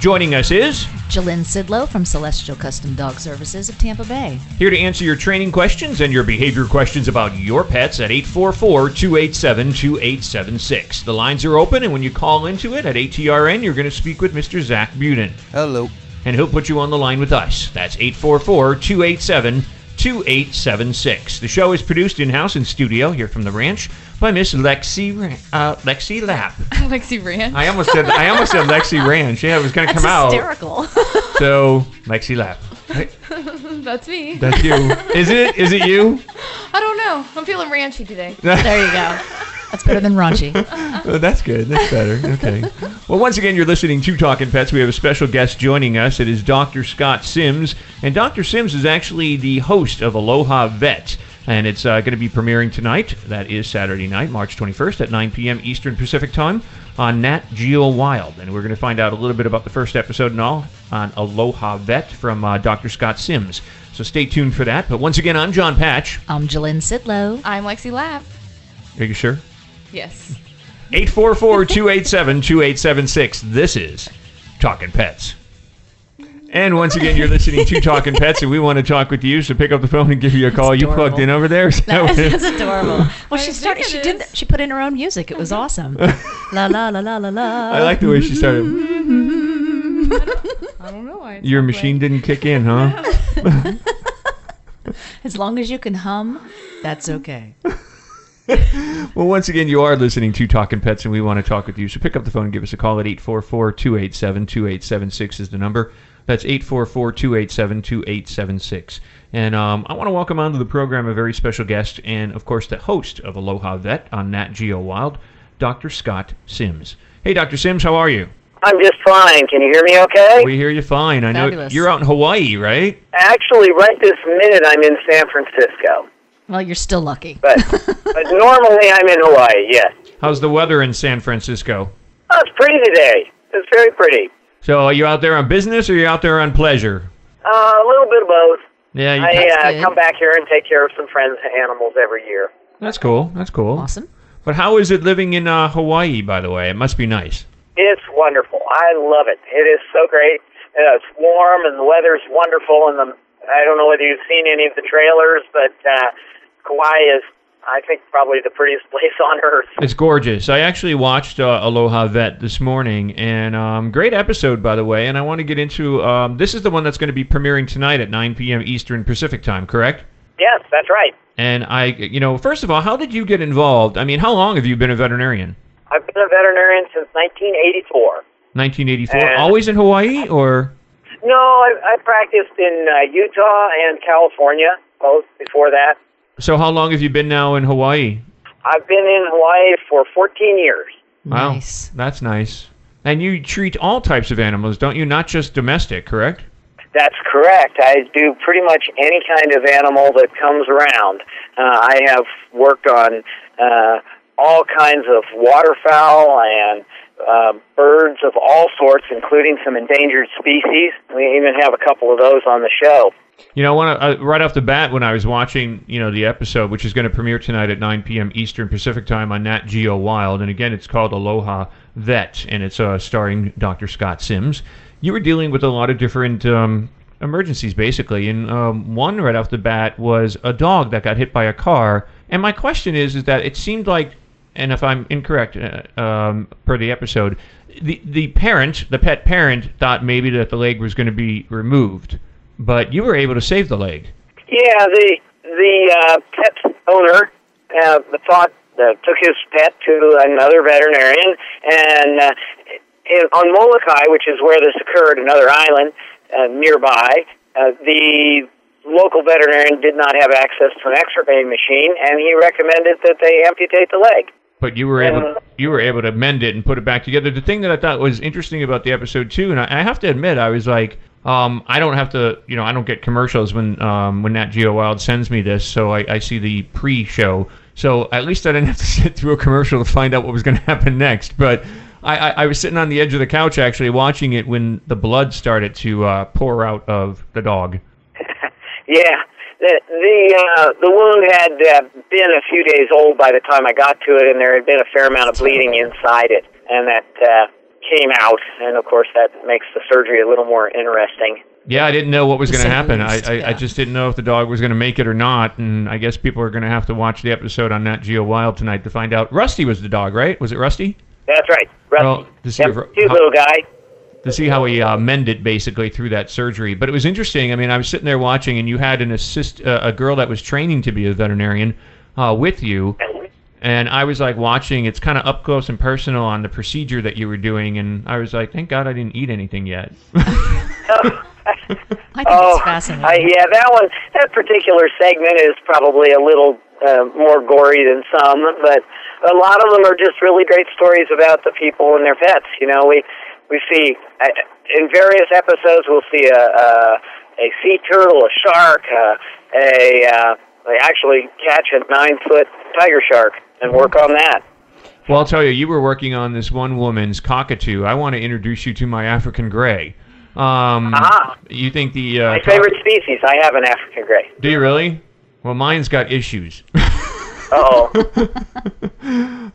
Joining us is Jalynn Sidlow from Celestial Custom Dog Services of Tampa Bay. here to answer your training questions and your behavior questions about your pets at 844-287-2876. The lines are open, and when you call into it at ATRN, you're going to speak with Mr. Zach Buden. Hello. and he'll put you on the line with us. That's 844 287 2876. The show is produced in house in studio here from the ranch by Miss Lexi uh, Lexi Lapp. Lexi Ranch. I almost said I almost said Lexi Ranch. Yeah, it was going to That's come out. hysterical. So Lexi Lapp. That's me. That's you. Is it? Is it you? I don't know. I'm feeling ranchy today. there you go. That's better than raunchy. Oh, that's good. That's better. Okay. Well, once again, you're listening to Talking Pets. We have a special guest joining us. It is Dr. Scott Sims. And Dr. Sims is actually the host of Aloha Vet. And it's uh, going to be premiering tonight. That is Saturday night, March 21st at 9 p.m. Eastern Pacific Time on Nat Geo Wild. And we're going to find out a little bit about the first episode and all on Aloha Vet from uh, Dr. Scott Sims. So stay tuned for that. But once again, I'm John Patch. I'm Jalynn Sidlow. I'm Lexi Lapp. Are you sure? Yes. 844 287 2876. This is Talking Pets. And once again, you're listening to Talking Pets, and we want to talk with you. So pick up the phone and give you a call. You plugged in over there. Is that That what is, it- that's adorable. Well, she started. it She did. She put in her own music. It was awesome. la la la la la la. I like the way she started. I don't know why. Your machine playing. didn't kick in, huh? As long as you can hum, that's okay. Well, once again, you are listening to Talking Pets, and we want to talk with you. So pick up the phone and give us a call at 844 287 2876 is the number. That's 844 287 2876. And um, I want to welcome onto the program a very special guest, and of course, the host of Aloha Vet on Nat Geo Wild, Dr. Scott Sims. Hey, Dr. Sims, how are you? I'm just fine. Can you hear me okay? We hear you fine. I know you're out in Hawaii, right? Actually, right this minute, I'm in San Francisco. Well, you're still lucky. But, but normally, I'm in Hawaii, yes. How's the weather in San Francisco? Oh, it's pretty today. It's very pretty. So, are you out there on business or are you out there on pleasure? Uh, a little bit of both. Yeah, you I uh, come back here and take care of some friends' animals every year. that's cool. That's cool. Awesome. But how is it living in uh, Hawaii, by the way? It must be nice. It's wonderful. I love it. It is so great. Uh, it's warm and the weather's wonderful. And the I don't know whether you've seen any of the trailers, but uh, Kauai is, I think, probably the prettiest place on earth. It's gorgeous. I actually watched uh, Aloha Vet this morning, and um, great episode, by the way. And I want to get into um, this is the one that's going to be premiering tonight at 9 p.m. Eastern Pacific time, correct? Yes, that's right. And I, you know, first of all, how did you get involved? I mean, how long have you been a veterinarian? I've been a veterinarian since 1984. 1984. And- Always in Hawaii, or No, I, I practiced in uh, Utah and California, both before that. So? How long have you been now in Hawaii? I've been in Hawaii for 14 years. Wow, Nice. that's nice. And you treat all types of animals, don't you? Not just domestic, correct? That's correct. I do pretty much any kind of animal that comes around. Uh, I have worked on uh, all kinds of waterfowl and uh, birds of all sorts, including some endangered species. We even have a couple of those on the show. You know, I uh, right off the bat when I was watching, you know, the episode, which is going to premiere tonight at 9 p.m. Eastern Pacific time on Nat Geo Wild, and again, it's called Aloha Vet, and it's uh, starring Dr. Scott Sims. You were dealing with a lot of different um, emergencies, basically, and um, one right off the bat was a dog that got hit by a car. And my question is, is that it seemed like, and if I'm incorrect uh, um, per the episode, the the parent, the pet parent, thought maybe that the leg was going to be removed but you were able to save the leg. Yeah, the the uh, pet owner uh, thought uh, took his pet to another veterinarian, and uh, in, on Molokai, which is where this occurred, another island uh, nearby, uh, the local veterinarian did not have access to an X-ray machine, and he recommended that they amputate the leg. But you were able you were able to mend it and put it back together. The thing that I thought was interesting about the episode too, and I, I have to admit, I was like, um, I don't have to, you know, I don't get commercials when um, when Nat Geo Wild sends me this, so I, I see the pre-show. So at least I didn't have to sit through a commercial to find out what was going to happen next. But I, I, I was sitting on the edge of the couch actually watching it when the blood started to uh, pour out of the dog. Yeah, the the uh, the wound had uh, been a few days old by the time I got to it, and there had been a fair amount of bleeding inside it, and that uh, came out, and of course that makes the surgery a little more interesting. Yeah, I didn't know what was going to happen. I, least, I, I yeah. just didn't know if the dog was going to make it or not, and I guess people are going to have to watch the episode on Nat Geo Wild tonight to find out. Rusty was the dog, right? Was it Rusty? That's right, Rusty. Well, to see yep, if- cute how- little guy. to see how he uh, mended basically through that surgery. But it was interesting. I mean, I was sitting there watching, and you had an assist, uh, a girl that was training to be a veterinarian uh, with you, and I was like watching. It's kind of up close and personal on the procedure that you were doing, and I was like, thank God I didn't eat anything yet. I think Oh, it's fascinating. I, yeah, that one, that particular segment is probably a little uh, more gory than some, but a lot of them are just really great stories about the people and their pets. You know, we we see uh, in various episodes we'll see a a, a sea turtle, a shark, uh, a uh, they actually catch a nine foot tiger shark and work on that. well, I'll tell you, you were working on this one woman's cockatoo. I want to introduce you to my African gray. Um, Ah. You think the uh, My cock- favorite species. I have an African gray. Do you really? Well, mine's got issues. Oh,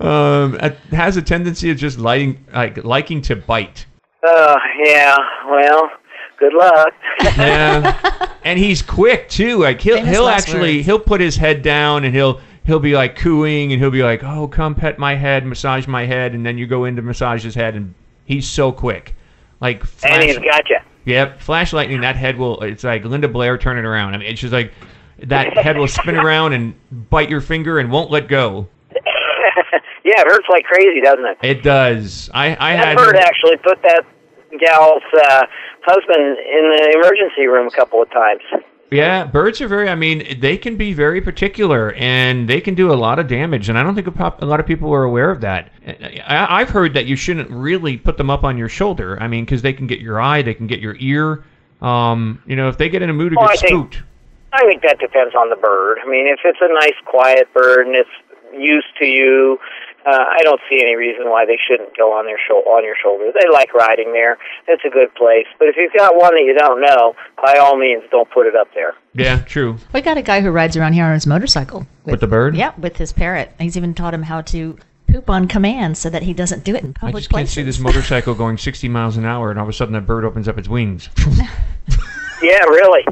um, it has a tendency of just lighting, like liking to bite. uh, yeah. Well, good luck. Yeah, and he's quick too. Like he'll Famous he'll actually words. he'll put his head down and he'll he'll be like cooing and he'll be like, "Oh, come pet my head, massage my head," and then you go in to massage his head, and he's so quick. Like and flash, he's got you. yep, flash lightning. That head will. It's like Linda Blair turning around. I mean, it's just like that head will spin around and bite your finger and won't let go. yeah, it hurts like crazy, doesn't it? It does. I I That had bird actually put that gal's uh, husband in the emergency room a couple of times. Yeah, birds are very. I mean, they can be very particular, and they can do a lot of damage. And I don't think a, pop, a lot of people are aware of that. I, I've heard that you shouldn't really put them up on your shoulder. I mean, because they can get your eye, they can get your ear. Um, you know, if they get in a mood to Well, get I think- spooked. I think that depends on the bird. I mean, if it's a nice, quiet bird and it's used to you, uh, I don't see any reason why they shouldn't go on their shou- on your shoulder. They like riding there. It's a good place. But if you've got one that you don't know, by all means, don't put it up there. Yeah, true. we got a guy who rides around here on his motorcycle With the bird? Yeah, with his parrot. He's even taught him how to poop on command so that he doesn't do it in public I public just can't see this motorcycle going 60 miles an hour, and all of a sudden that bird opens up its wings. Yeah, really.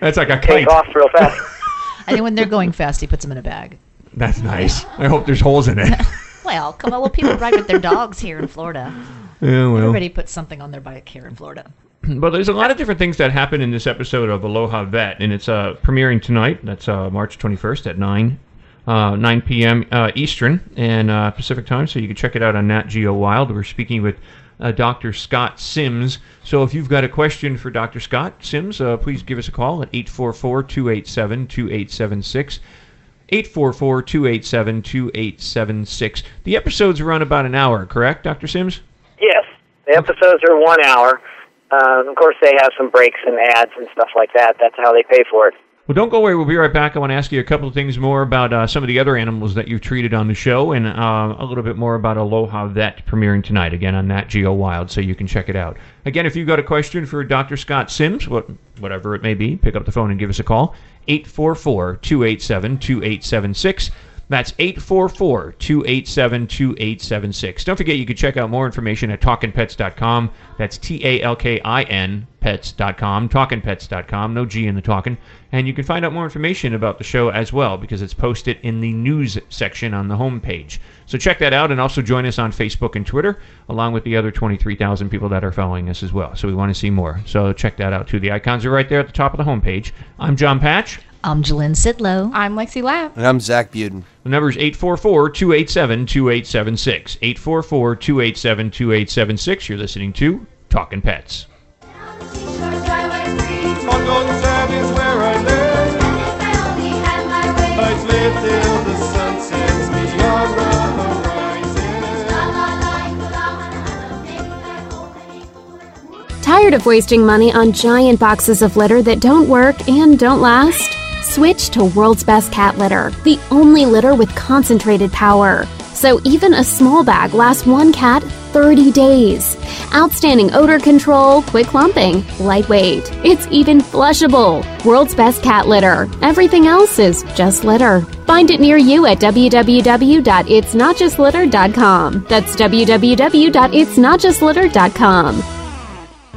That's like a kite. Take off real fast. and when they're going fast, he puts them in a bag. That's nice. I hope there's holes in it. Well, come on. Well, people ride with their dogs here in Florida. yeah, well. Everybody puts something on their bike here in Florida. But there's a lot of different things that happen in this episode of Aloha Vet, and it's uh, premiering tonight. That's uh, March 21st at 9, uh, 9 p.m. Uh, Eastern and uh, Pacific time, so you can check it out on Nat Geo Wild. We're speaking with uh, Dr. Scott Sims. So if you've got a question for Dr. Scott Sims, uh, please give us a call at 844-287-2876. 844-287-2876. The episodes run about an hour, correct, Dr. Sims? Yes, the episodes are one hour. Uh, of course, they have some breaks and ads and stuff like that. That's how they pay for it. Well, don't go away. We'll be right back. I want to ask you a couple of things more about uh, some of the other animals that you've treated on the show, and uh, a little bit more about Aloha Vet premiering tonight again on Nat Geo Wild, so you can check it out. Again, if you've got a question for Dr. Scott Sims, what, whatever it may be, pick up the phone and give us a call. 844-287-2876. That's 844-287-2876. Don't forget you can check out more information at talkinpets.com. That's T-A-L-K-I-N pets.com, talkinpets.com, no G in the talking. And you can find out more information about the show as well because it's posted in the news section on the homepage. So check that out and also join us on Facebook and Twitter along with the other 23,000 people that are following us as well. So we want to see more. So check that out too. The icons are right there at the top of the homepage. I'm John Patch. I'm Jalyn Sidlow. I'm Lexi Lapp. And I'm Zach Buden. The number is 844 287 2876. 844 287 2876. You're listening to Talking Pets. Tired of wasting money on giant boxes of litter that don't work and don't last? Switch to World's Best Cat Litter, the only litter with concentrated power. So even a small bag lasts one cat 30 days. Outstanding odor control, quick lumping, lightweight. It's even flushable. World's Best Cat Litter. Everything else is just litter. Find it near you at www.itsnotjustlitter.com. That's www.itsnotjustlitter.com.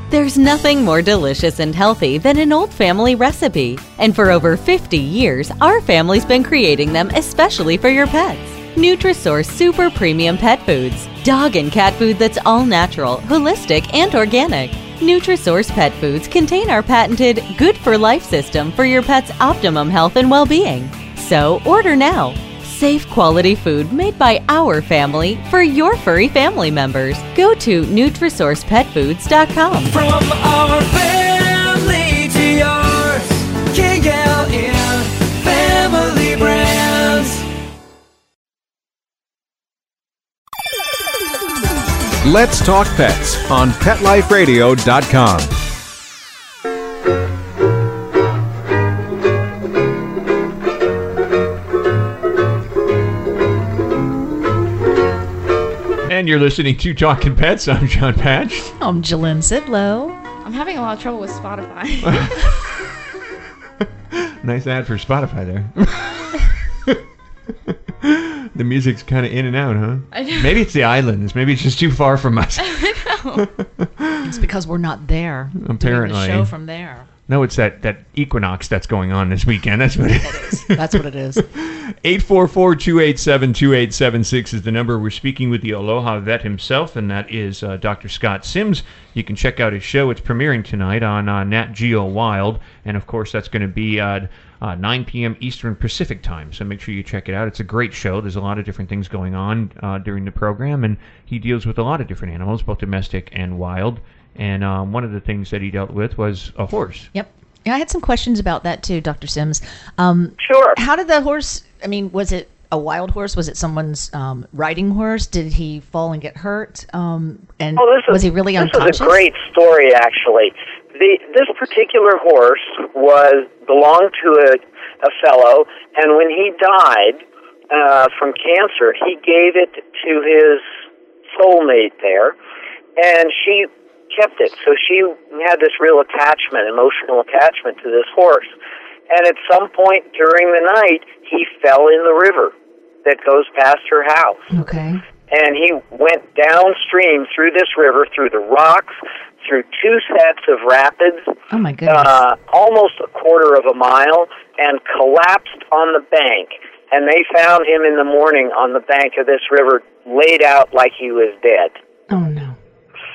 There's nothing more delicious and healthy than an old family recipe. And for over 50 years, our family's been creating them especially for your pets. Nutrisource Super Premium Pet Foods. Dog and cat food that's all natural, holistic, and organic. Nutrisource Pet Foods contain our patented Good for Life system for your pet's optimum health and well being. So order now. Safe quality food made by our family for your furry family members. Go to NutrisourcePetFoods.com. From our family to yours, KLN Family Brands. Let's Talk Pets on PetLifeRadio.com. And you're listening to Talking Pets. I'm John Patch. I'm Jalyn Sidlow. I'm having a lot of trouble with Spotify. Nice ad for Spotify there. the music's kind of in and out, huh? Maybe it's the islands. Maybe it's just too far from us. It's because we're not there. doing the Apparently. show from there. No, it's that, that equinox that's going on this weekend. That's what it is. That's what it is. 844-287-2876 is the number. We're speaking with the Aloha vet himself, and that is uh, Dr. Scott Sims. You can check out his show. It's premiering tonight on uh, Nat Geo Wild, and of course that's going to be uh, uh, 9 p.m. Eastern Pacific time. So make sure you check it out. It's a great show. There's a lot of different things going on uh, during the program, and he deals with a lot of different animals, both domestic and wild. And um, one of the things that he dealt with was a horse. Yep. Yeah, I had some questions about that too, Dr. Sims. Um, sure. How did the horse? I mean, was it a wild horse? Was it someone's um, riding horse? Did he fall and get hurt? Um, and Oh, this is, was he really this unconscious? This is a great story, actually. The, this particular horse was belonged to a, a fellow, and when he died uh, from cancer, he gave it to his soulmate there, and she kept it. So she had this real attachment, emotional attachment to this horse. And at some point during the night, he fell in the river that goes past her house Okay. and he went downstream through this river, through the rocks, through two sets of rapids, Oh my goodness. uh, almost a quarter of a mile, and collapsed on the bank. And they found him in the morning on the bank of this river, laid out like he was dead. oh no.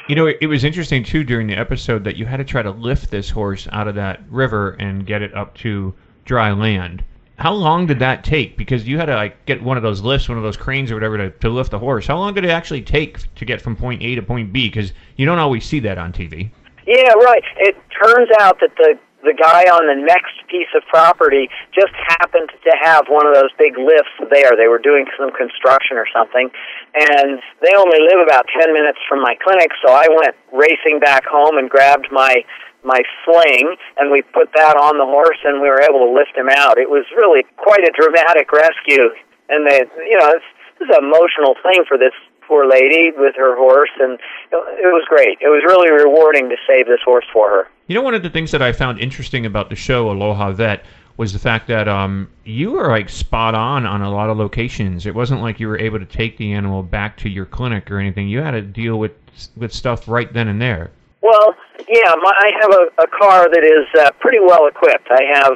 You know, it, was interesting too during the episode that you had to try to lift this horse out of that river and get it up to dry land. How long did that take? Because you had to like get one of those lifts, one of those cranes or whatever to, to lift the horse. How long did it actually take to get from point A to point B? Because you don't always see that on TV. Yeah, right. It turns out that the the guy on the next piece of property just happened to have one of those big lifts there. They were doing some construction or something, and they only live about ten minutes from my clinic. So I went racing back home and grabbed my my sling, and we put that on the horse, and we were able to lift him out. It was really quite a dramatic rescue, and they, you know, it's, it's an emotional thing for this poor lady with her horse, and it was great. It was really rewarding to save this horse for her. You know, one of the things that I found interesting about the show Aloha Vet was the fact that um, you were like spot on on a lot of locations. It wasn't like you were able to take the animal back to your clinic or anything. You had to deal with with stuff right then and there. Well, yeah, my, I have a, a car that is uh, pretty well equipped. I have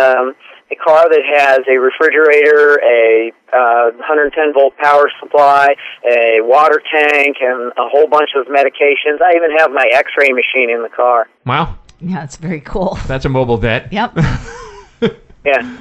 um, a car that has a refrigerator, a uh, 110 volt power supply, a water tank, and a whole bunch of medications. I even have my X-ray machine in the car. Wow, Yeah, it's very cool. that's a mobile vet. Yep. Yeah.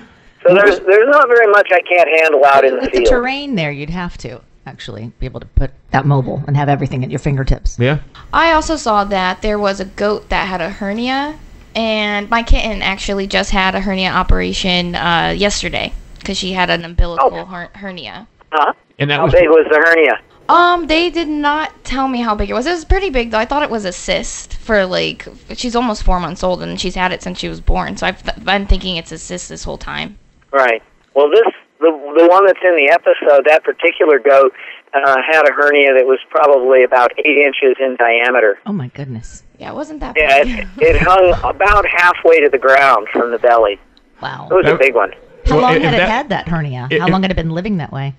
So there's there's not very much I can't handle out in the With the terrain there, you'd have to actually be able to put that mobile and have everything at your fingertips. Yeah. I also saw that there was a goat that had a hernia, and my kitten actually just had a hernia operation uh, yesterday because she had an umbilical her- hernia. Huh? And that How was big was the hernia? Um, they did not tell me how big it was. It was pretty big though. I thought it was a cyst for like she's almost four months old and she's had it since she was born. So I've th- been thinking it's a cyst this whole time. Right. Well, this the the one that's in the episode. That particular goat uh, had a hernia that was probably about eight inches in diameter. Oh my goodness. Yeah, it wasn't that Yeah, big. it, it hung about halfway to the ground from the belly. Wow. It was a big one. How Well, long if had it that- had that hernia? if- How long had it been living that way?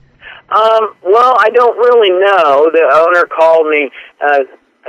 Um, well, I don't really know. The owner called me uh,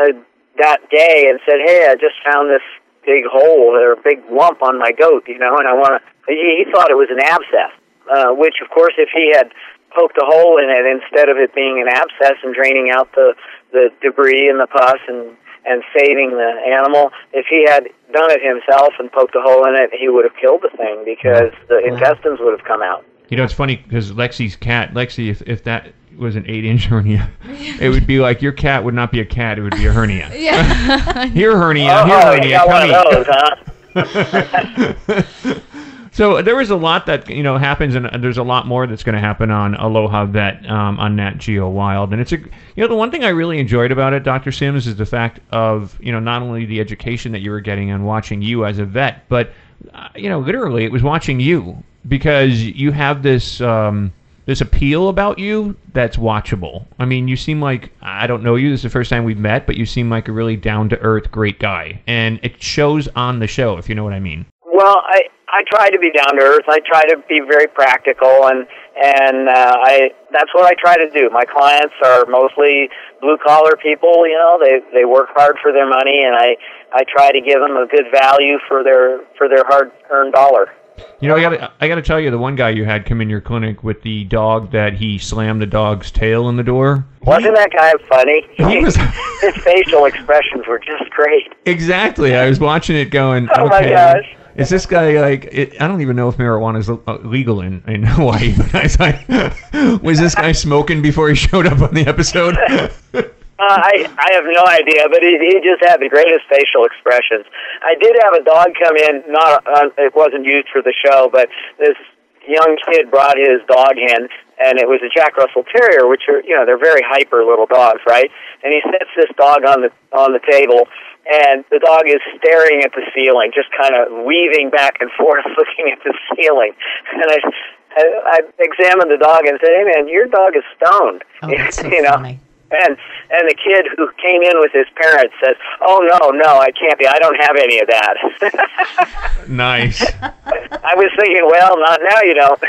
uh, that day and said, "Hey, I just found this big hole or a big lump on my goat, you know, and I want to." He, he thought it was an abscess, uh, which, of course, if he had poked a hole in it instead of it being an abscess and draining out the the debris and the pus and and saving the animal, if he had done it himself and poked a hole in it, he would have killed the thing because the intestines would have come out. You know, it's funny because Lexi's cat, Lexi, if, if that was an eight inch hernia, it would be like your cat would not be a cat, it would be a hernia. yeah. Here, hernia, oh, here, oh, hernia, you got one come of those, huh? So there was a lot that you know happens, and there's a lot more that's going to happen on Aloha Vet um, on Nat Geo Wild. And it's a you know the one thing I really enjoyed about it, Dr. Sims, is the fact of you know not only the education that you were getting and watching you as a vet, but uh, you know literally it was watching you because you have this. Um, this appeal about you that's watchable. I mean, you seem like I don't know you. This is the first time we've met, but you seem like a really down to earth, great guy, and it shows on the show. If you know what I mean. Well, I I try to be down to earth. I try to be very practical, and and uh, I that's what I try to do. My clients are mostly blue collar people. You know, they they work hard for their money, and I I try to give them a good value for their for their hard earned dollar. You know, I got I got to tell you, the one guy you had come in your clinic with the dog that he slammed the dog's tail in the door. Wasn't that guy funny? Was- His facial expressions were just great. Exactly. I was watching it, going, Oh my gosh. Is this guy like? It, I don't even know if marijuana is legal in, in Hawaii, but I was was this guy smoking before he showed up on the episode? Uh, I I have no idea, but he, he just had the greatest facial expressions. I did have a dog come in. Not uh, it wasn't used for the show, but this young kid brought his dog in, and it was a Jack Russell Terrier, which are you know they're very hyper little dogs, right? And he sets this dog on the on the table, and the dog is staring at the ceiling, just kind of weaving back and forth, looking at the ceiling. And I, I, I examined the dog and said, "Hey, man, your dog is stoned." Oh, that's so you know. funny. And and the kid who came in with his parents says, "Oh no, no, I can't be. I don't have any of that." nice. I was thinking, well, not now, you don't.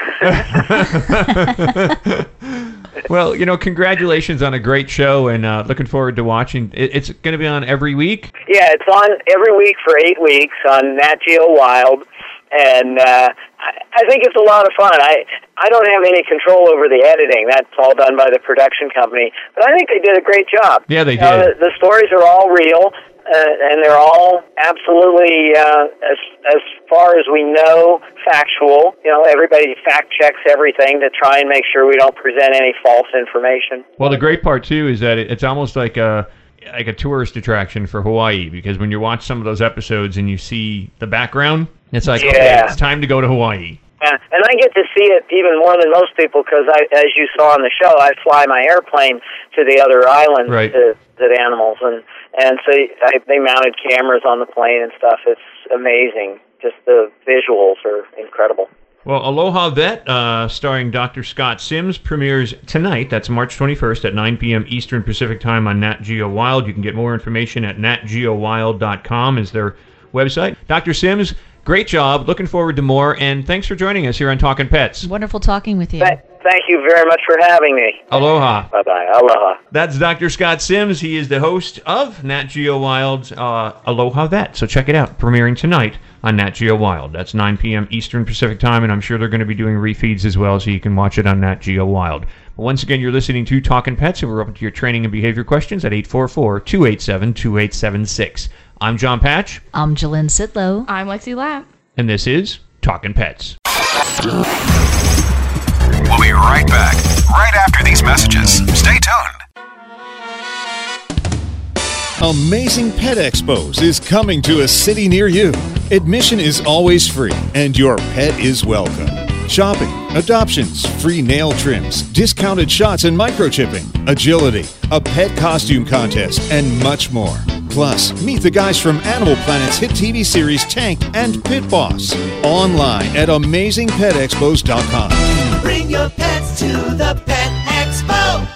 Well, you know, congratulations on a great show, and uh, looking forward to watching. It, it's going to be on every week. yeah, it's on every week for eight weeks on Nat Geo Wild, and uh, I, think it's a lot of fun. I I don't have any control over the editing. That's all done by the production company, but I think they did a great job. Yeah, they You know, did. the, the stories are all real. Uh, and they're all absolutely, uh, as as far as we know, factual. You know, everybody fact checks everything to try and make sure we don't present any false information. Well, the great part too is that it, it's almost like a like a tourist attraction for Hawaii because when you watch some of those episodes and you see the background, it's like okay, it's time to go to Hawaii. Yeah, and I get to see it even more than most people because, I, as you saw on the show, I fly my airplane to the other islands Right. to to the animals, and and so I, they mounted cameras on the plane and stuff. It's amazing. Just the visuals are incredible. Well, Aloha Vet, uh, starring Dr. Scott Sims, premieres tonight. That's March 21st at 9 p.m. Eastern Pacific Time on Nat Geo Wild. You can get more information at natgeowild.com is their website. Dr. Sims, great job. Looking forward to more, and thanks for joining us here on Talking Pets. Wonderful talking with you. Th- thank you very much for having me. Aloha. Bye bye. Aloha. That's Dr. Scott Sims. He is the host of Nat Geo Wild's uh, Aloha Vet. So check it out, premiering tonight on Nat Geo Wild. That's 9 p.m. Eastern Pacific Time, and I'm sure they're going to be doing refeeds as well, so you can watch it on Nat Geo Wild. But once again, you're listening to Talking Pets, and we're open to your training and behavior questions at 844 287 2876. I'm John Patch, I'm Jalynn Sidlow. I'm Lexi Lapp. and this is Talking Pets. Amazing Pet Expos is coming to a city near you. Admission is always free, and your pet is welcome. Shopping, adoptions, free nail trims, discounted shots and microchipping, agility, a pet costume contest, and much more. Plus, meet the guys from Animal Planet's hit TV series Tank and Pit Boss. Online at amazingpetexpos.com. Bring your pets to the Pet Expo.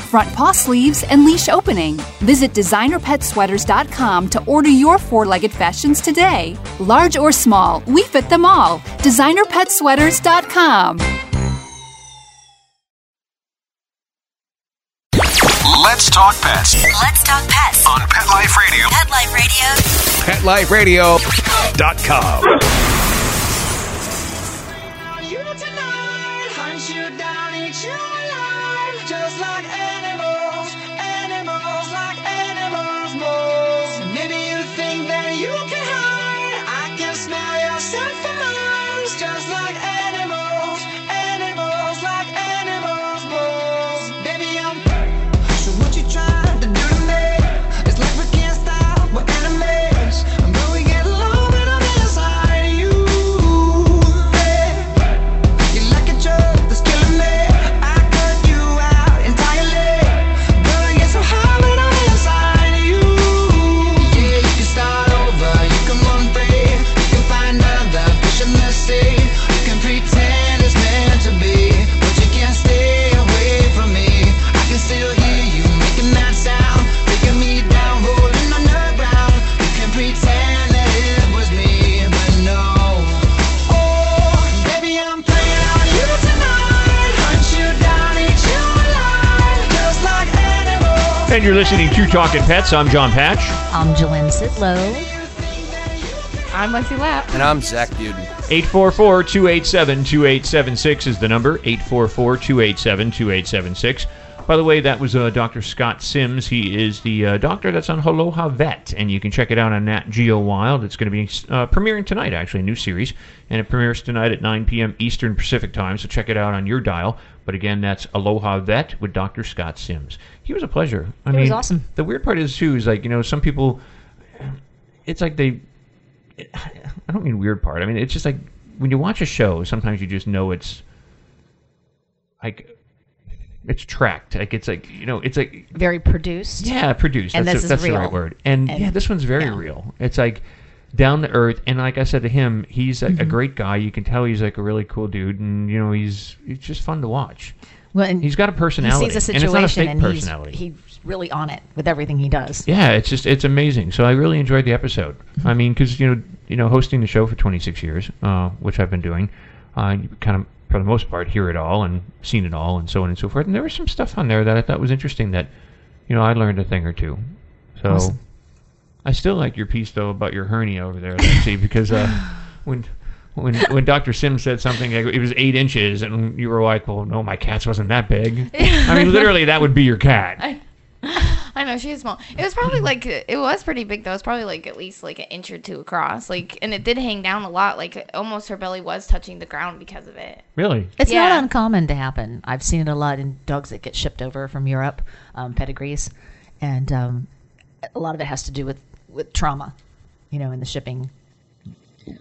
front paw sleeves, and leash opening. Visit designerpetsweaters.com to order your four legged fashions today. Large or small, we fit them all. Designerpetsweaters.com. Let's talk pets Let's talk pets on Pet Life Radio. Pet Life Radio. PetLifeRadio.com. Hunt you down, eat you alive, just like animals, animals like animals, moles. Maybe you think that you can hide. I can smell your scent for And you're listening to Talking Pets. I'm John Patch. I'm Jalynn Sidlow. I'm Lexi Lapp. And I'm Zach Buden. 844 287 2876 is the number. 844 287 2876. By the way, that was uh, Dr. Scott Sims. He is the uh, doctor that's on Aloha Vet, and you can check it out on Nat Geo Wild. It's going to be uh, premiering tonight, actually, a new series, and it premieres tonight at 9 p.m. Eastern Pacific Time, so check it out on your dial. But again, that's Aloha Vet with Dr. Scott Sims. He was a pleasure. I It mean, was awesome. The weird part is, too, is like, you know, some people, it's like they I don't mean weird part. I mean it's just like when you watch a show, sometimes you just know it's like it's tracked. Like it's like you know, it's like Very produced. yeah, produced. And that's this the, is that's real. the right word. And, And- yeah, this one's very real. It's like down to earth. And like I said to him, he's a, a Mhm. great guy. You can tell he's like a really cool dude, and you know, he's he's just fun to watch. Well, and he's got a personality, He sees a and it's not a situation fake and he's, personality. he's really on it with everything he does. Yeah, it's just it's amazing. So I really enjoyed the episode. I mean, because you know, you know, hosting the show for 26 years, uh, which I've been doing, uh, you kind of for the most part hear it all and seen it all and so on and so forth. And there was some stuff on there that I thought was interesting that, you know, I learned a thing or two. So Awesome. I still like your piece though about your hernia over there, Lexi, because uh, when. When when Dr. Sims said something, like, it was eight inches, and you were like, "Well, no, my cat's wasn't that big." I mean, literally, that would be your cat. I, I know she's small. It was probably like it was pretty big though. It was probably like at least like an inch or two across. Like, and it did hang down a lot. Like almost her belly was touching the ground because of it. Really? It's Yeah. not uncommon to happen. I've seen it a lot in dogs that get shipped over from Europe, um, pedigrees, and um, a lot of it has to do with, with trauma, you know, in the shipping.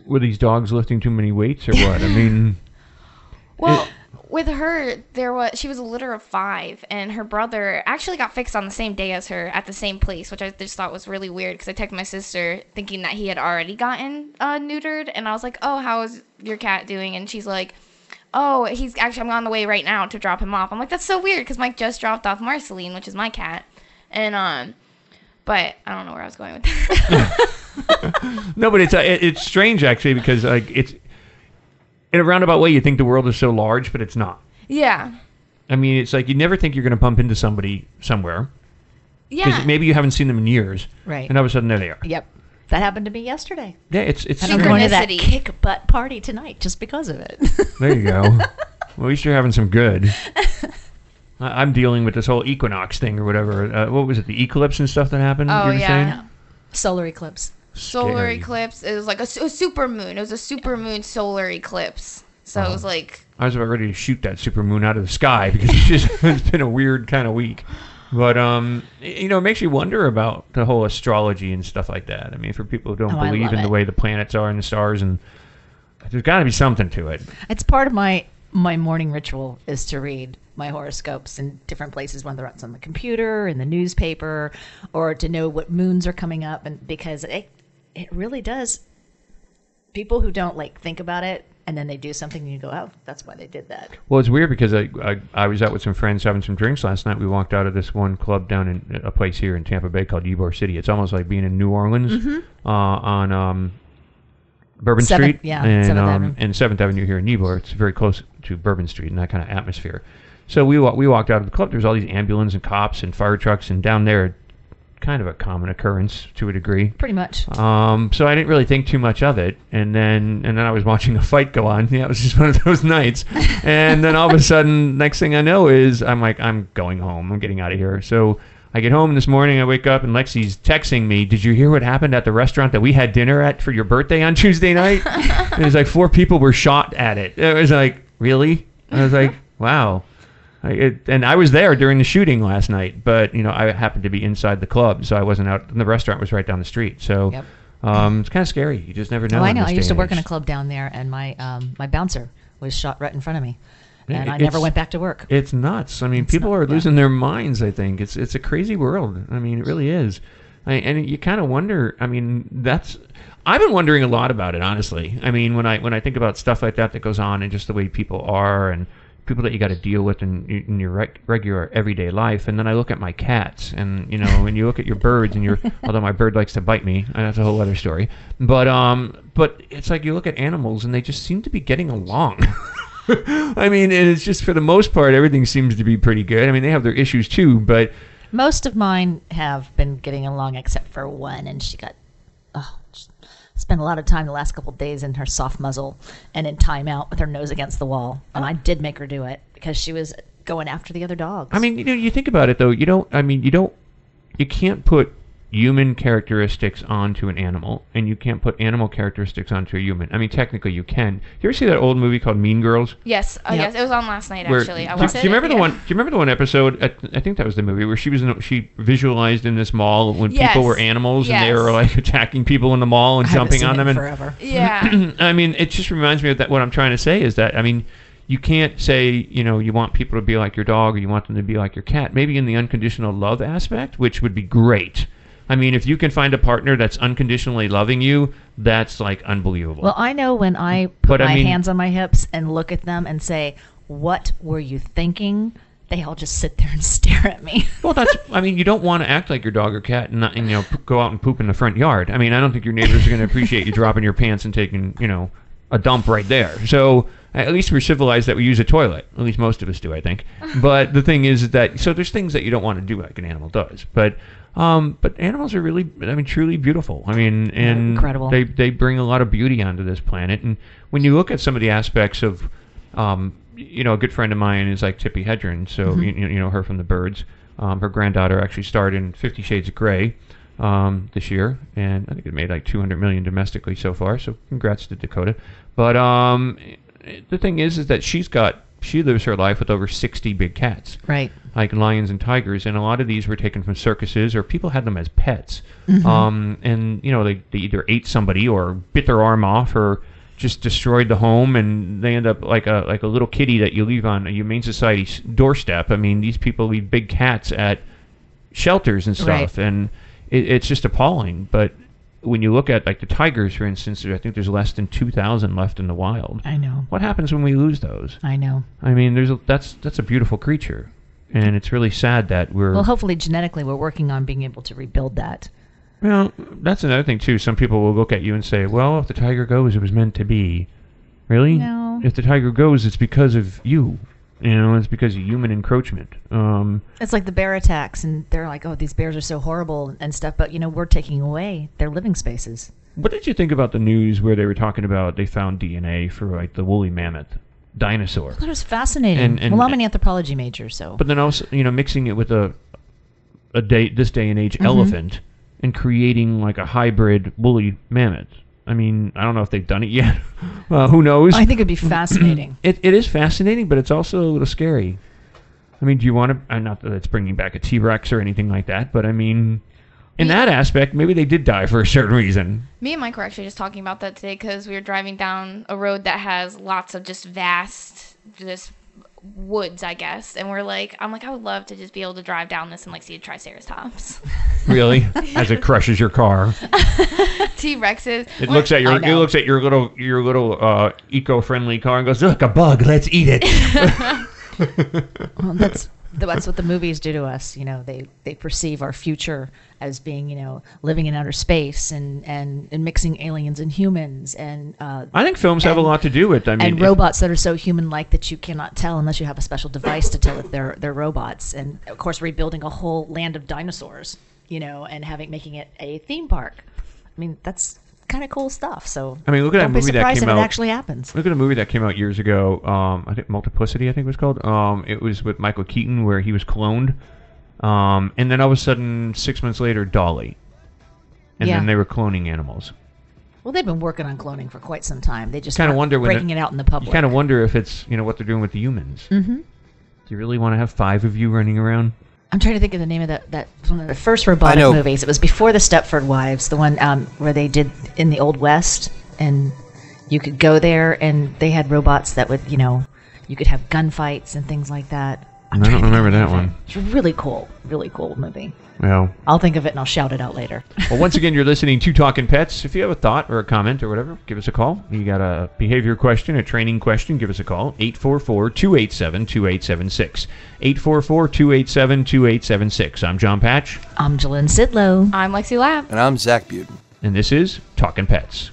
Were these dogs lifting too many weights or what? I mean, Well, with her, there was she was a litter of five, and her brother actually got fixed on the same day as her at the same place, which I just thought was really weird because I texted my sister thinking that he had already gotten uh, neutered, and I was like, "Oh, how is your cat doing?" And she's like. Oh, he's actually. I'm on the way right now to drop him off. I'm like, that's so weird because Mike just dropped off Marceline, which is my cat, and um, but I don't know where I was going with that. no, but it's uh, it, it's strange actually because like it's in a roundabout way you think the world is so large, but it's not. yeah, I mean, it's like you never think you're going to bump into somebody somewhere, Yeah. Because maybe you haven't seen them in years. Right. And all of a sudden there they are. Yep. That happened to me yesterday. Yeah, it's it's And I'm going to that kick butt party tonight just because of it. There you go. well, at least you're having some good. I- I'm dealing with this whole equinox thing or whatever. Uh, what was it? The eclipse and stuff that happened. Oh, yeah. Solar eclipse. Solar Scary. eclipse. It was like a, su- a super moon. It was a super moon solar eclipse. So it was like I was about ready to shoot that super moon out of the sky because it's just it's been a weird kind of week. But um, you know, it makes you wonder about the whole astrology and stuff like that. I mean, for people who don't Oh, I believe love in the it. way the planets are and the stars, and there's got to be something to it. It's part of my my morning ritual is to read my horoscopes in different places, whether it's on the computer, in the newspaper, or to know what moons are coming up, and because it it really does. People who don't like think about it and then they do something and you go, oh, that's why they did that. Well, it's weird because I, I I was out with some friends having some drinks last night. We walked out of this one club down in a place here in Tampa Bay called Ybor City. It's almost like being in New Orleans Mhm. uh, on um, Bourbon Seventh- Street yeah, and Seventh um, Avenue. and Seventh Avenue here in Ybor. It's very close to Bourbon Street and that kind of atmosphere. So we we walked out of the club. There's all these ambulance and cops and fire trucks, and down there, kind of a common occurrence to a degree. Pretty much. Um, so I didn't really think too much of it, and then and then I was watching a fight go on. Yeah, it was just one of those nights. and then all of a sudden, next thing I know is I'm like, I'm going home. I'm getting out of here. So I get home this morning. I wake up and Lexi's texting me. Did you hear what happened at the restaurant that we had dinner at for your birthday on Tuesday night? it was like four people were shot at it. It was like really. I was like, wow. I, it, and I was there during the shooting last night, but you know I happened to be inside the club, so I wasn't out. And the restaurant was right down the street, so Yep. um, it's kind of scary. You just never know. oh, I know. I used to work in a club down there, and my um, my bouncer was shot right in front of me, Yeah, and I never went back to work. It's nuts. I mean, people are losing their minds. I think it's it's a crazy world. I mean, it really is. I, and you kind of wonder. I mean, that's. I've been wondering a lot about it, honestly. I mean, when I when I think about stuff like that that goes on and just the way people are and people that you got to deal with in, in your reg- regular everyday life, and then I look at my cats, and you know, when you look at your birds, and your although my bird likes to bite me, and that's a whole other story. But um, but it's like you look at animals, and they just seem to be getting along. I mean, and it's just for the most part, everything seems to be pretty good. I mean, they have their issues too, but Most of mine have been getting along, except for one, and she got. Spent a lot of time the last couple days in her soft muzzle and in timeout with her nose against the wall, and I did make her do it because she was going after the other dogs. I mean, you know, you think about it though. You don't. I mean, you don't. You can't put human characteristics onto an animal, and you can't put animal characteristics onto a human. I mean, technically, you can. You ever see that old movie called Mean Girls? yes, uh, Yep. yes, it was on last night Where- actually. I do, watched do it. you remember the yeah. one? Do you remember the one episode? At, I think that was the movie where she was in, she visualized in this mall when Yes. people were animals and they were like attacking people in the mall and I jumping seen on them. in and forever. Yeah. I mean, it just reminds me of that. What I'm trying to say is that I mean, you can't say you know you want people to be like your dog or you want them to be like your cat. Maybe in the unconditional love aspect, which would be great. I mean, if you can find a partner that's unconditionally loving you, that's like unbelievable. Well, I know when I put But, I my mean- hands on my hips and look at them and say, "What were you thinking?" They all just sit there and stare at me. Well, that's. I mean, you don't want to act like your dog or cat and not, and, you know, go out and poop in the front yard. I mean, I don't think your neighbors are going to appreciate you dropping your pants and taking, you know, a dump right there. So at least we're civilized that we use a toilet. At least most of us do, I think. But the thing is that so there's things that you don't want to do like an animal does, but. Um, but animals are really, I mean, truly beautiful. I mean, and incredible. They they bring a lot of beauty onto this planet. And when you look at some of the aspects of, um, you know, a good friend of mine is like Tippi Hedren. So Mhm. you, you know her from the Birds. Um, her granddaughter actually starred in Fifty Shades of Grey um, this year, and I think it made like 200 million domestically so far. So congrats to Dakota. But um, the thing is, is that she's got she lives her life with over 60 big cats, Right. like lions and tigers, and a lot of these were taken from circuses or people had them as pets. Mhm. Um, and you know they, they either ate somebody or bit their arm off or just destroyed the home and they end up like a like a little kitty that you leave on a humane society's doorstep. I mean, these people leave big cats at shelters and stuff, Right. and it, it's just appalling. But when you look at like the tigers, for instance, I think there's less than two thousand left in the wild. I know. What happens when we lose those? I know. I mean, there's a, that's that's a beautiful creature, and it's really sad that we're. Well, hopefully, genetically, we're working on being able to rebuild that. Well, that's another thing too. Some people will look at you and say, "Well, if the tiger goes, it was meant to be." Really? No. If the tiger goes, it's because of you. You know, it's because of human encroachment. Um, It's like the bear attacks, and they're like, "Oh, these bears are so horrible and stuff." But you know, we're taking away their living spaces. what did you think about the news where they were talking about they found DNA for like the woolly mammoth dinosaur? That was fascinating. And- and- well, I'm an anthropology major, so But then also, you know, mixing it with a a day this day and age Mhm. elephant and creating like a hybrid woolly mammoth. I mean, I don't know if they've done it yet. uh, who knows? I think it'd be fascinating. it it is fascinating, but it's also a little scary. I mean, do you want to? Uh, not that it's bringing back a T Rex or anything like that, but I mean, in that aspect, maybe they did die for a certain reason. Me and Mike were actually just talking about that today because we were driving down a road that has lots of just vast, just woods, I guess. And we're like, I'm like, I would love to just be able to drive down this and like see a triceratops. Really, as it crushes your car, T Rexes. it looks at your it looks at your little your little uh, eco-friendly car and goes, "Look, a bug. Let's eat it." well, that's that's what the movies do to us. You know, they they perceive our future as being, you know, living in outer space and and, and mixing aliens and humans and uh, I think films have a lot to do with. I mean, and if- robots that are so human-like that you cannot tell unless you have a special device to tell if they're they're robots. And of course, rebuilding a whole land of dinosaurs, you know, and having making it a theme park. I mean, that's kind of cool stuff. So I mean, look at don't that movie that came if out. it actually happens. Look at a movie that came out years ago. Um, I think Multiplicity, I think it was called. Um, it was with Michael Keaton where he was cloned. Um, and then all of a sudden, six months later, Dolly. And Yeah. then they were cloning animals. Well, they've been working on cloning for quite some time. They just Kind of wonder breaking it, out in the public. You kind of wonder if it's you know what they're doing with the humans. hmm Do you really want to have five of you running around? I'm trying to think of the name of that. That was one of the first robotic know. movies. It was before the Stepford Wives, the one um, where they did in the Old West, and you could go there, and they had robots that would, you know, you could have gunfights and things like that. I don't remember that one. It's a really cool, really cool movie. Well, I'll think of it and I'll shout it out later. well, once again, you're listening to Talking Pets. If you have a thought or a comment or whatever, give us a call. You got a behavior question, a training question, give us a call. 844-287-2876. 844-287-2876. I'm John Patch. I'm Jalyn Sidlow. I'm Lexi Lapp. And I'm Zach Buden. And this is Talking Pets.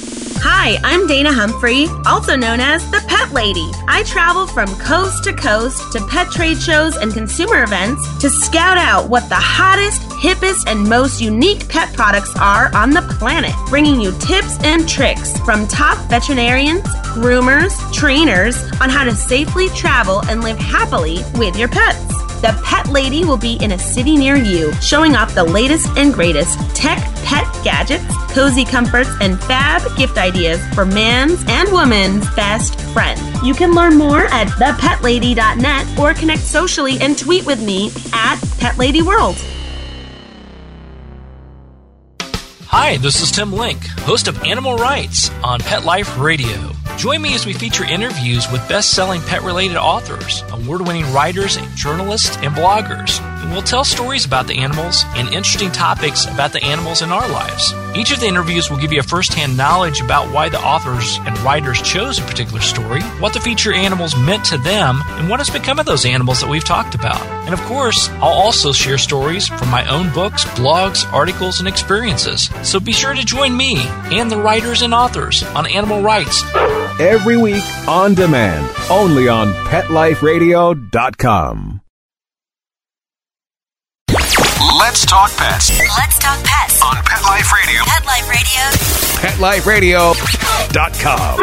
Hi, I'm Dana Humphrey, also known as the Pet Lady. I travel from coast to coast to pet trade shows and consumer events to scout out what the hottest, hippest, and most unique pet products are on the planet, bringing you tips and tricks from top veterinarians, groomers, trainers on how to safely travel and live happily with your pets. The Pet Lady will be in a city near you, showing off the latest and greatest tech pet gadgets, cozy comforts, and fab gift ideas for man's and woman's best friend. You can learn more at thepetlady.net or connect socially and tweet with me at PetLadyWorld. Hi, this is Tim Link, host of Animal Writes on Pet Life Radio. Join me as we feature interviews with best selling pet related authors, award winning writers, journalists, and bloggers. We'll tell stories about the animals and interesting topics about the animals in our lives. Each of the interviews will give you a first hand knowledge about why the authors and writers chose a particular story, what the feature animals meant to them, and what has become of those animals that we've talked about. And of course, I'll also share stories from my own books, blogs, articles, and experiences. So be sure to join me and the writers and authors on Animal Writes. Every week on demand, only on PetLifeRadio.com. Let's talk pets Let's talk pets on Pet Life Radio. Pet Life Radio. PetLifeRadio.com.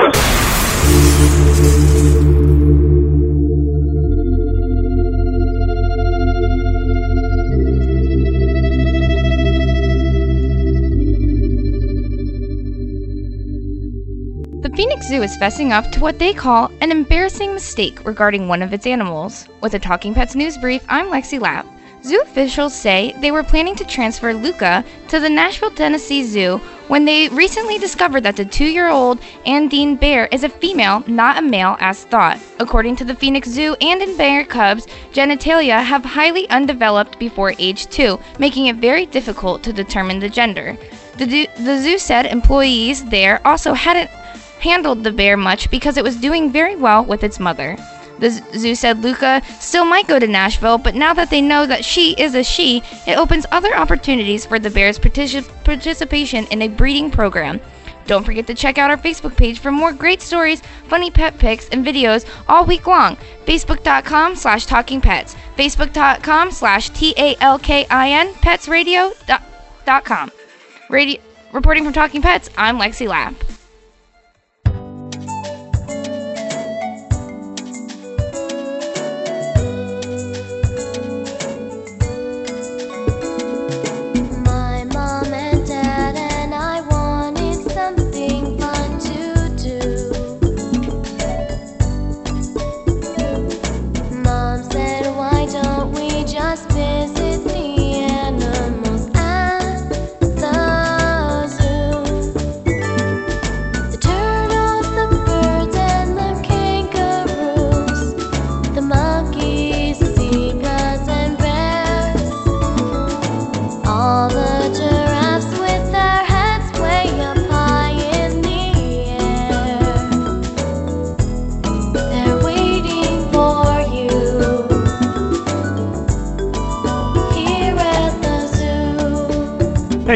The Phoenix Zoo is fessing up to what they call an embarrassing mistake regarding one of its animals. With a Talking Pets news brief, I'm Lexi Lapp. Zoo officials say they were planning to transfer Luca to the Nashville, Tennessee Zoo when they recently discovered that the two year old Andean bear is a female, not a male, as thought. According to the Phoenix Zoo, Andean bear cubs' genitalia have highly undeveloped before age two, making it very difficult to determine the gender. The, do- the zoo said employees there also hadn't handled the bear much because it was doing very well with its mother. The zoo said Luca still might go to Nashville, but now that they know that she is a she, it opens other opportunities for the bear's partici- participation in a breeding program. Don't forget to check out our Facebook page for more great stories, funny pet pics, and videos all week long. Facebook.com slash talking pets. Facebook.com slash T A L K I N petsradio dot- dot com. Radio, reporting from Talking Pets, I'm Lexi Lapp.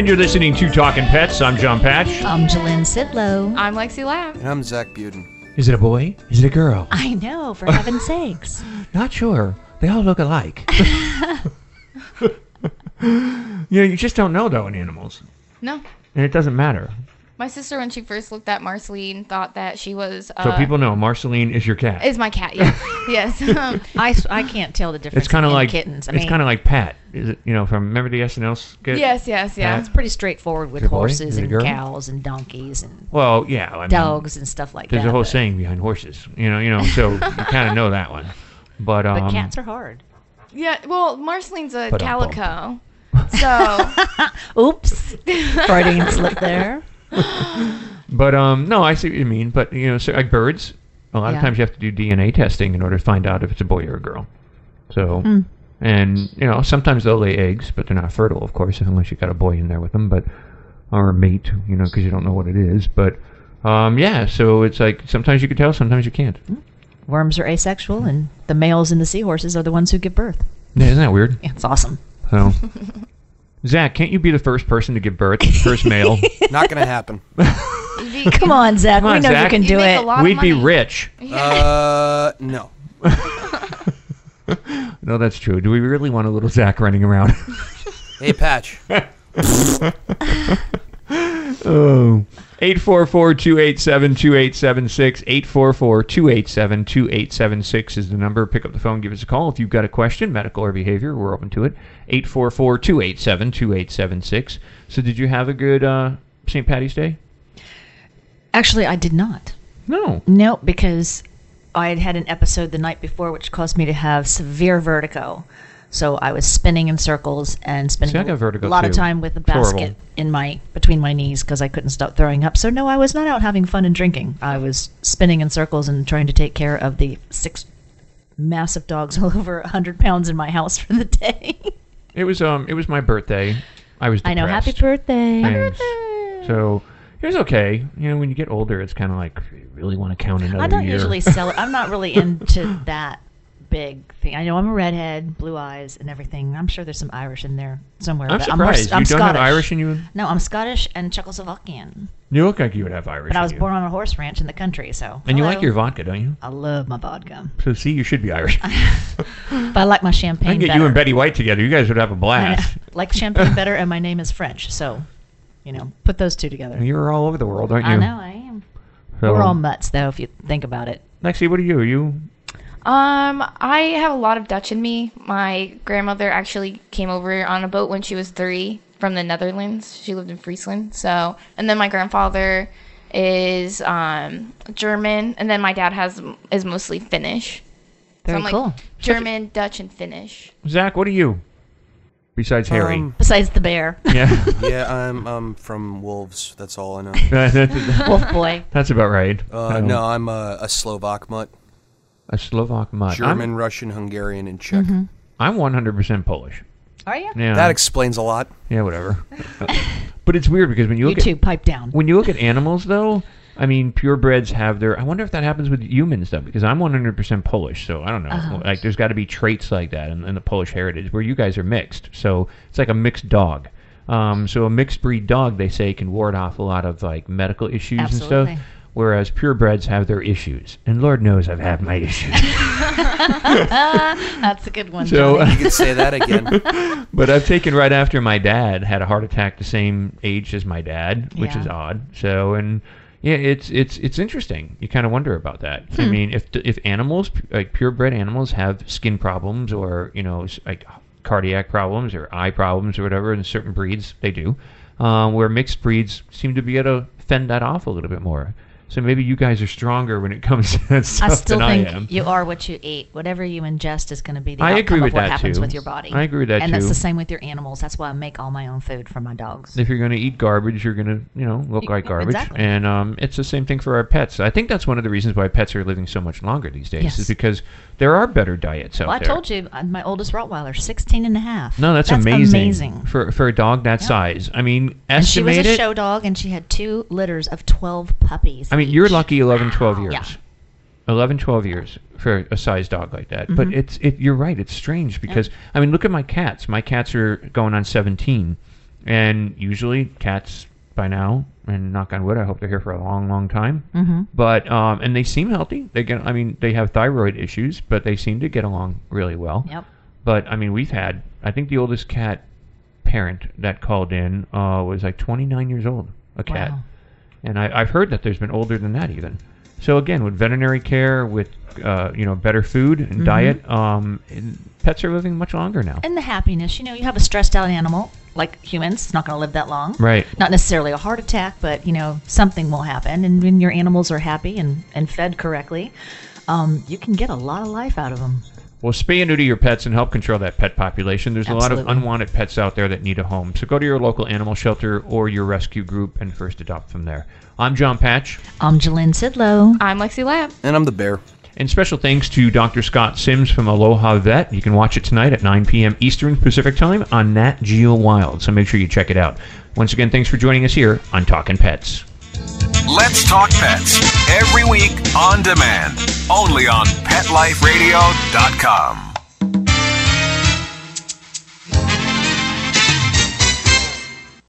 And you're listening to Talking Pets. I'm John Patch. I'm Jalynn Sidlow. I'm Lexi Lapp. And I'm Zach Buden. Is it a boy? Is it a girl? I know, for heaven's sakes. Not sure. They all look alike. you know, you just don't know though in animals, No. and it doesn't matter. My sister, when she first looked at Marceline, thought that she was. Uh, So people know Marceline is your cat. Is my cat, yes. yes. Um, I, s- I can't tell the difference It's kind of like kittens. I it's mean, kind of like Pat. Is it? You know, from remember the SNL skit? Yes, yes, yeah. Pat? it's pretty straightforward with Is it a boy? horses Is it a and cows and donkeys and Well, yeah. I mean, dogs and stuff like There's that. There's a whole but- saying behind horses. You know, you know. So you kind of know that one. But um, But cats are hard. yeah, well, Marceline's a Ba-dum-bum. calico. So. Oops. Freudian slip there. But um, no, I see what you mean. But you know, so, like birds, a lot Yeah. of times you have to do DNA testing in order to find out if it's a boy or a girl. So, Hmm. and you know, sometimes they'll lay eggs, but they're not fertile, of course, unless you got a boy in there with them. But or a mate, you know, because you don't know what it is. But um, yeah, so it's like sometimes you can tell, sometimes you can't. Worms are asexual, and the males in the seahorses are the ones who give birth. Yeah, isn't that weird? Yeah, it's awesome. So, Zach, can't you be the first person to give birth, first male? Not gonna happen. Come on, Zach. Come on, we know Zach. you can do it. We'd be rich. Uh, no. No, that's true. Do we really want a little Zach running around? Hey, Patch. Oh. 844-287-2876. 844-287-2876 is the number. Pick up the phone, give us a call. If you've got a question, medical or behavior, we're open to it. 844-287-2876. So did you have a good uh, St. Patty's Day? Actually, I did not. No. No, because I had had an episode the night before which caused me to have severe vertigo. So I was spinning in circles and spending See, I got vertigo a lot of time with a It's horrible. basket in my between my knees because I couldn't stop throwing up. So no, I was not out having fun and drinking. I was spinning in circles and trying to take care of the six massive dogs all over hundred pounds in my house for the day. It was um it was my birthday. I was I know. Happy depressed. birthday! So it was okay. You know, when you get older, it's kind of like you really want to count another I don't year. usually sell it. I'm not really into that big thing. I know I'm a redhead, blue eyes, and everything. I'm sure there's some Irish in there somewhere. I'm but surprised. I'm, more, I'm You don't have Scottish. Irish in you? No, I'm Scottish and Czechoslovakian. You look like you would have Irish. But I in was you. born on a horse ranch in the country, so. And you hello. like your vodka, don't you? I love my vodka. So see, you should be Irish. But I like my champagne I can get better. you and Betty White together. You guys would have a I blast. like champagne better, and my name is French, so, you know, put those two together. You're all over the world, aren't you? I know, I am. So- We're all mutts, though, if you think about it. Lexi, what are you? Are you? Um, I have a lot of Dutch in me. My grandmother actually came over on a boat when she was three from the Netherlands. She lived in Friesland. So, and then my grandfather is um, German, and then my dad has is mostly Finnish. Very so I'm cool. Like German, Dutch, and Finnish. Zach, what are you? besides Harry? Um, Besides the bear. yeah. yeah, I'm um from wolves. That's all I know. Wolf boy. That's about right. Uh, no, I'm a, a Slovak mutt. A Slovak mutt. German, I'm, Russian, Hungarian, and Czech. Mm-hmm. I'm 100% Polish. Are you? Yeah. That explains a lot. Yeah, whatever. but it's weird because when you You look two, at pipe down. when you look at animals, though, I mean, purebreds have their. I wonder if that happens with humans, though, because I'm 100% Polish, so I don't know. Uh-huh. Like, there's got to be traits like that in, in the Polish heritage, where you guys are mixed. So it's like a mixed dog. Um, so a mixed breed dog, they say, can ward off a lot of like medical issues and stuff. Whereas purebreds have their issues, and Lord knows I've had my issues. That's a good one. So Johnny. You could say that again. but I've taken right after my dad had a heart attack the same age as my dad, which Yeah. is odd. So and yeah, it's it's it's interesting. You kind of wonder about that. I Hmm. mean, if if animals like purebred animals have skin problems or you know like cardiac problems or eye problems or whatever, in certain breeds they do, um, where mixed breeds seem to be able to fend that off a little bit more. So maybe you guys are stronger when it comes to that stuff I still than think I am. you are what you eat. Whatever you ingest is going to be the I outcome agree of with what that, happens too. with your body. I agree with that, too. and that's the same with your animals. That's why I make all my own food for my dogs. If you're going to eat garbage, you're going to, you know, look like garbage. exactly. And um, it's the same thing for our pets. I think that's one of the reasons why pets are living so much longer these days Yes. is because there are better diets out Well, I there. told you, uh, my oldest Rottweiler, 16 and a half. No, that's, that's amazing, amazing. for for a dog that size. I mean, And she was a show dog, and she had two litters of 12 puppies. I mean, you're lucky 11, 12 years. Yeah. 11, 12 years for a size dog like that. But Mhm. it's it. You're right. It's strange because I mean, look at my cats. My cats are going on 17, and usually cats by now, and knock on wood, I hope they're here for a long, long time. Mhm. But um, and they seem healthy. They get. I mean, they have thyroid issues, but they seem to get along really well. Yep. But I mean, we've had. I think the oldest cat parent that called in uh, was like 29 years old. A cat. Wow. And I, I've heard that there's been older than that even. So again, with veterinary care, with uh, you know better food and Mhm. diet, um, and pets are living much longer now. And the happiness. You know, you have a stressed out animal, like humans, it's not going to live that long. Right. Not necessarily a heart attack, but, you know, something will happen. And when your animals are happy and, and fed correctly, um, you can get a lot of life out of them. Well, spay and neuter your pets and help control that pet population. There's a lot of unwanted pets out there that need a home. So go to your local animal shelter or your rescue group and first adopt from there. I'm John Patch. I'm Jalynn Sidlow. I'm Lexi Lapp. And I'm the bear. And special thanks to Dr. Scott Sims from Aloha Vet. You can watch it tonight at 9 p.m. Eastern Pacific Time on Nat Geo Wild. So make sure you check it out. Once again, thanks for joining us here on Talking Pets. Let's talk pets every week on demand, only on PetLifeRadio.com.